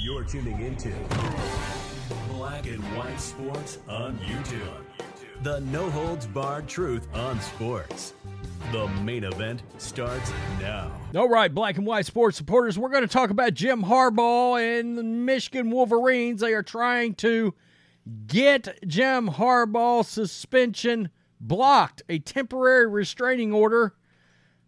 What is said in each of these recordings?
You're tuning into Black and White Sports on YouTube. The no holds barred truth on sports. The main event starts now. All right, black and white sports supporters, we're going to talk about Jim Harbaugh and the Michigan Wolverines. They are trying to get Jim Harbaugh's suspension blocked, a temporary restraining order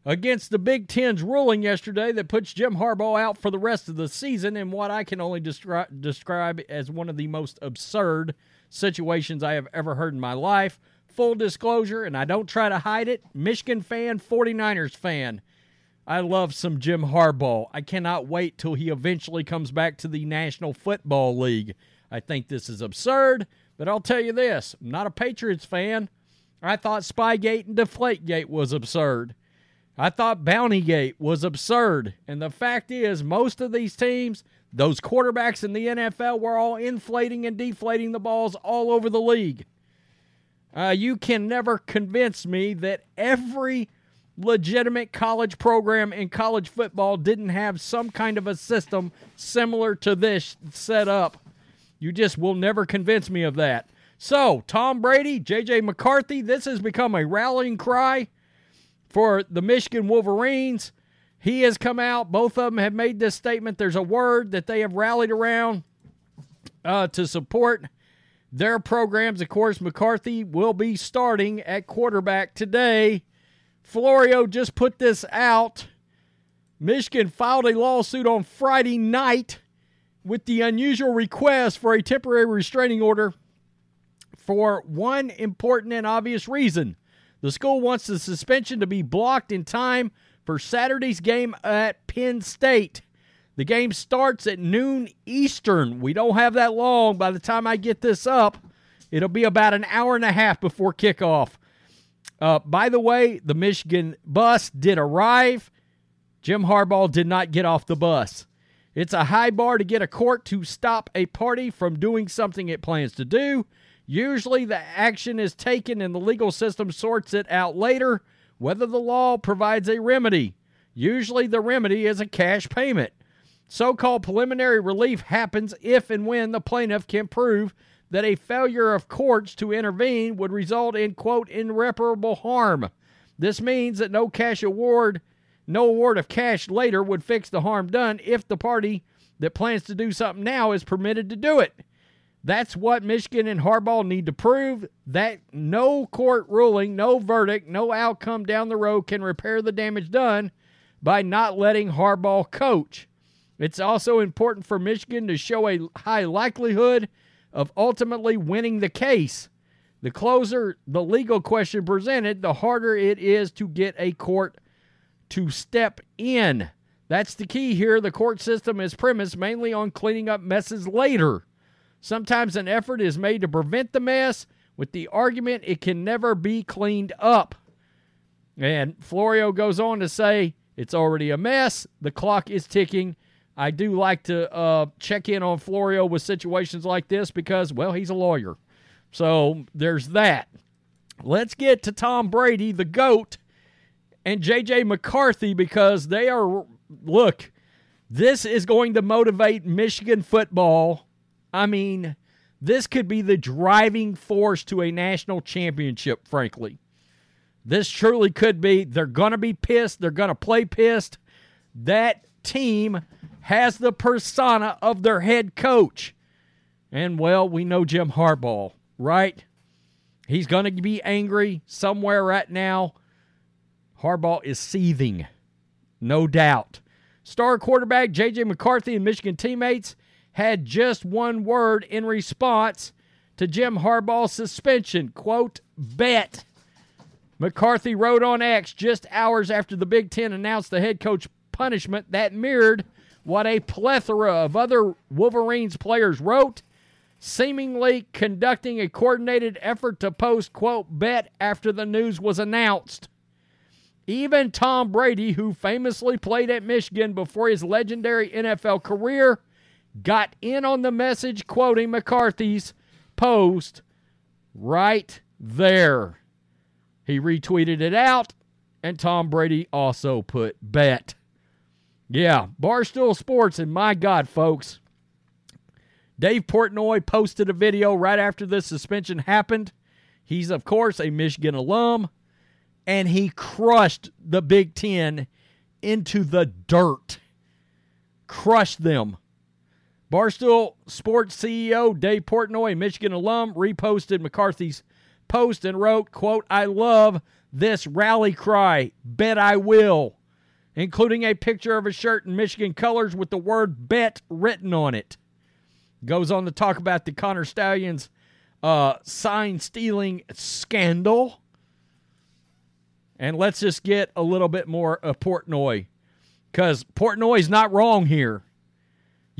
against the Big Ten's ruling yesterday that puts Jim Harbaugh out for the rest of the season in what I can only descri- describe as one of the most absurd situations I have ever heard in my life. Full disclosure, and I don't try to hide it Michigan fan, 49ers fan. I love some Jim Harbaugh. I cannot wait till he eventually comes back to the National Football League. I think this is absurd, but I'll tell you this I'm not a Patriots fan. I thought Spygate and Deflategate was absurd. I thought Bountygate was absurd. And the fact is, most of these teams, those quarterbacks in the NFL, were all inflating and deflating the balls all over the league. Uh, you can never convince me that every legitimate college program in college football didn't have some kind of a system similar to this set up. You just will never convince me of that. So, Tom Brady, J.J. McCarthy, this has become a rallying cry for the Michigan Wolverines. He has come out. Both of them have made this statement. There's a word that they have rallied around uh, to support their programs. Of course, McCarthy will be starting at quarterback today. Florio just put this out. Michigan filed a lawsuit on Friday night with the unusual request for a temporary restraining order for one important and obvious reason. The school wants the suspension to be blocked in time for Saturday's game at Penn State. The game starts at noon Eastern. We don't have that long. By the time I get this up, it'll be about an hour and a half before kickoff. Uh, by the way, the Michigan bus did arrive. Jim Harbaugh did not get off the bus. It's a high bar to get a court to stop a party from doing something it plans to do. Usually, the action is taken and the legal system sorts it out later, whether the law provides a remedy. Usually, the remedy is a cash payment. So called preliminary relief happens if and when the plaintiff can prove that a failure of courts to intervene would result in, quote, irreparable harm. This means that no cash award, no award of cash later would fix the harm done if the party that plans to do something now is permitted to do it. That's what Michigan and Harbaugh need to prove that no court ruling, no verdict, no outcome down the road can repair the damage done by not letting Harbaugh coach. It's also important for Michigan to show a high likelihood of ultimately winning the case. The closer the legal question presented, the harder it is to get a court to step in. That's the key here. The court system is premised mainly on cleaning up messes later. Sometimes an effort is made to prevent the mess with the argument it can never be cleaned up. And Florio goes on to say it's already a mess. The clock is ticking. I do like to uh, check in on Florio with situations like this because, well, he's a lawyer. So there's that. Let's get to Tom Brady, the GOAT, and JJ McCarthy because they are, look, this is going to motivate Michigan football I mean, this could be the driving force to a national championship, frankly. This truly could be. They're going to be pissed. They're going to play pissed. That team has the persona of their head coach. And well, we know Jim Harbaugh, right? He's going to be angry somewhere right now. Harbaugh is seething, no doubt. Star quarterback J.J. McCarthy and Michigan teammates had just one word in response to Jim Harbaugh's suspension. Quote, bet. McCarthy wrote on X just hours after the Big Ten announced the head coach punishment that mirrored what a plethora of other Wolverines players wrote, seemingly conducting a coordinated effort to post, quote, bet after the news was announced. Even Tom Brady, who famously played at Michigan before his legendary NFL career, got in on the message quoting McCarthy's post right there. He retweeted it out, and Tom Brady also put bet. Yeah, Barstool Sports, and my God, folks. Dave Portnoy posted a video right after the suspension happened. He's, of course, a Michigan alum, and he crushed the Big Ten into the dirt. Crushed them. Barstool Sports CEO Dave Portnoy, Michigan alum, reposted McCarthy's post and wrote, quote, I love this rally cry, bet I will, including a picture of a shirt in Michigan colors with the word bet written on it. Goes on to talk about the Connor Stalions uh, sign stealing scandal. And let's just get a little bit more of Portnoy because Portnoy's not wrong here.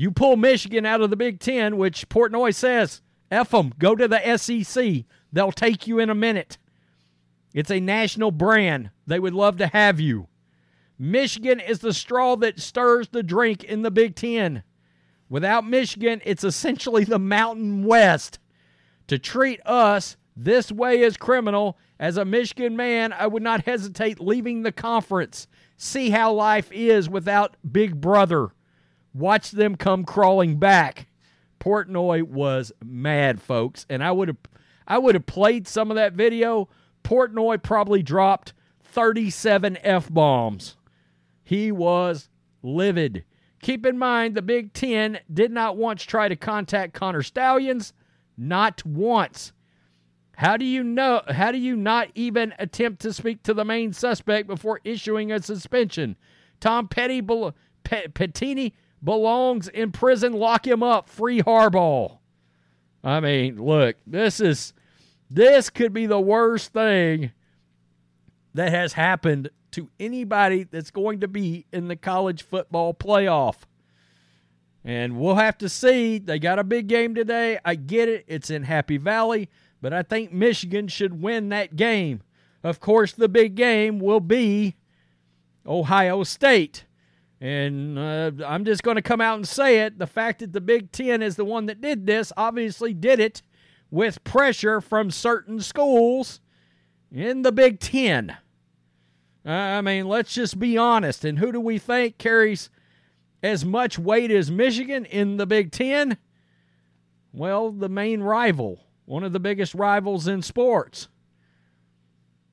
You pull Michigan out of the Big Ten, which Portnoy says, F them, go to the SEC. They'll take you in a minute. It's a national brand. They would love to have you. Michigan is the straw that stirs the drink in the Big Ten. Without Michigan, it's essentially the Mountain West. To treat us this way is criminal. As a Michigan man, I would not hesitate leaving the conference. See how life is without Big Brother. Watch them come crawling back. Portnoy was mad, folks, and I would have I would have played some of that video. Portnoy probably dropped 37 F bombs. He was livid. Keep in mind, the Big Ten did not once try to contact Connor Stalions, not once. How do you know? How do you not even attempt to speak to the main suspect before issuing a suspension? Tom Petty, Petitti belongs in prison. Lock him up. Free Harbaugh. I mean, look, this is this could be the worst thing that has happened to anybody that's going to be in the college football playoff. And we'll have to see. They got a big game today. I get it. It's in Happy Valley, but I think Michigan should win that game. Of course, the big game will be Ohio State. And uh, I'm just going to come out and say it. The fact that the Big Ten is the one that did this obviously did it with pressure from certain schools in the Big Ten. I mean, let's just be honest. And who do we think carries as much weight as Michigan in the Big Ten? Well, the main rival, one of the biggest rivals in sports.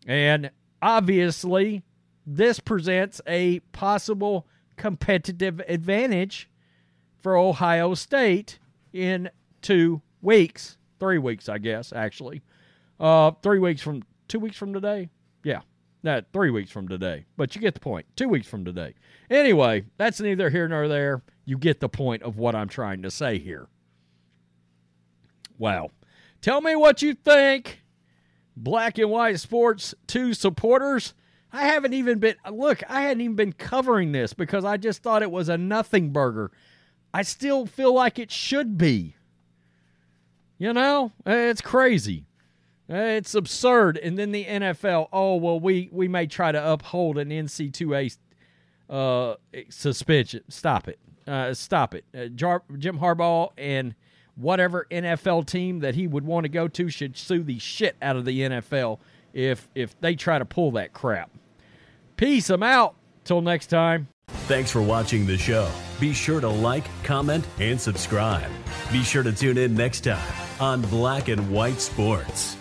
And obviously, this presents a possible competitive advantage for Ohio State in two weeks, three weeks, I guess, actually. Uh, three weeks from two weeks from today. Yeah, no, three weeks from today. But you get the point. Two weeks from today. Anyway, that's neither here nor there. You get the point of what I'm trying to say here. Wow. Tell me what you think. Black and White Sports 2 supporters. I haven't even been look, I hadn't even been covering this because I just thought it was a nothing burger. I still feel like it should be. You know, it's crazy. It's absurd. And then the NFL, oh well, we we may try to uphold an NC2A uh, suspension. Stop it. Uh, stop it. Uh, Jar- Jim Harbaugh and whatever NFL team that he would want to go to should sue the shit out of the NFL if if they try to pull that crap. Peace. I'm out. Till next time. Thanks for watching the show. Be sure to like, comment, and subscribe. Be sure to tune in next time on Black and White Sports.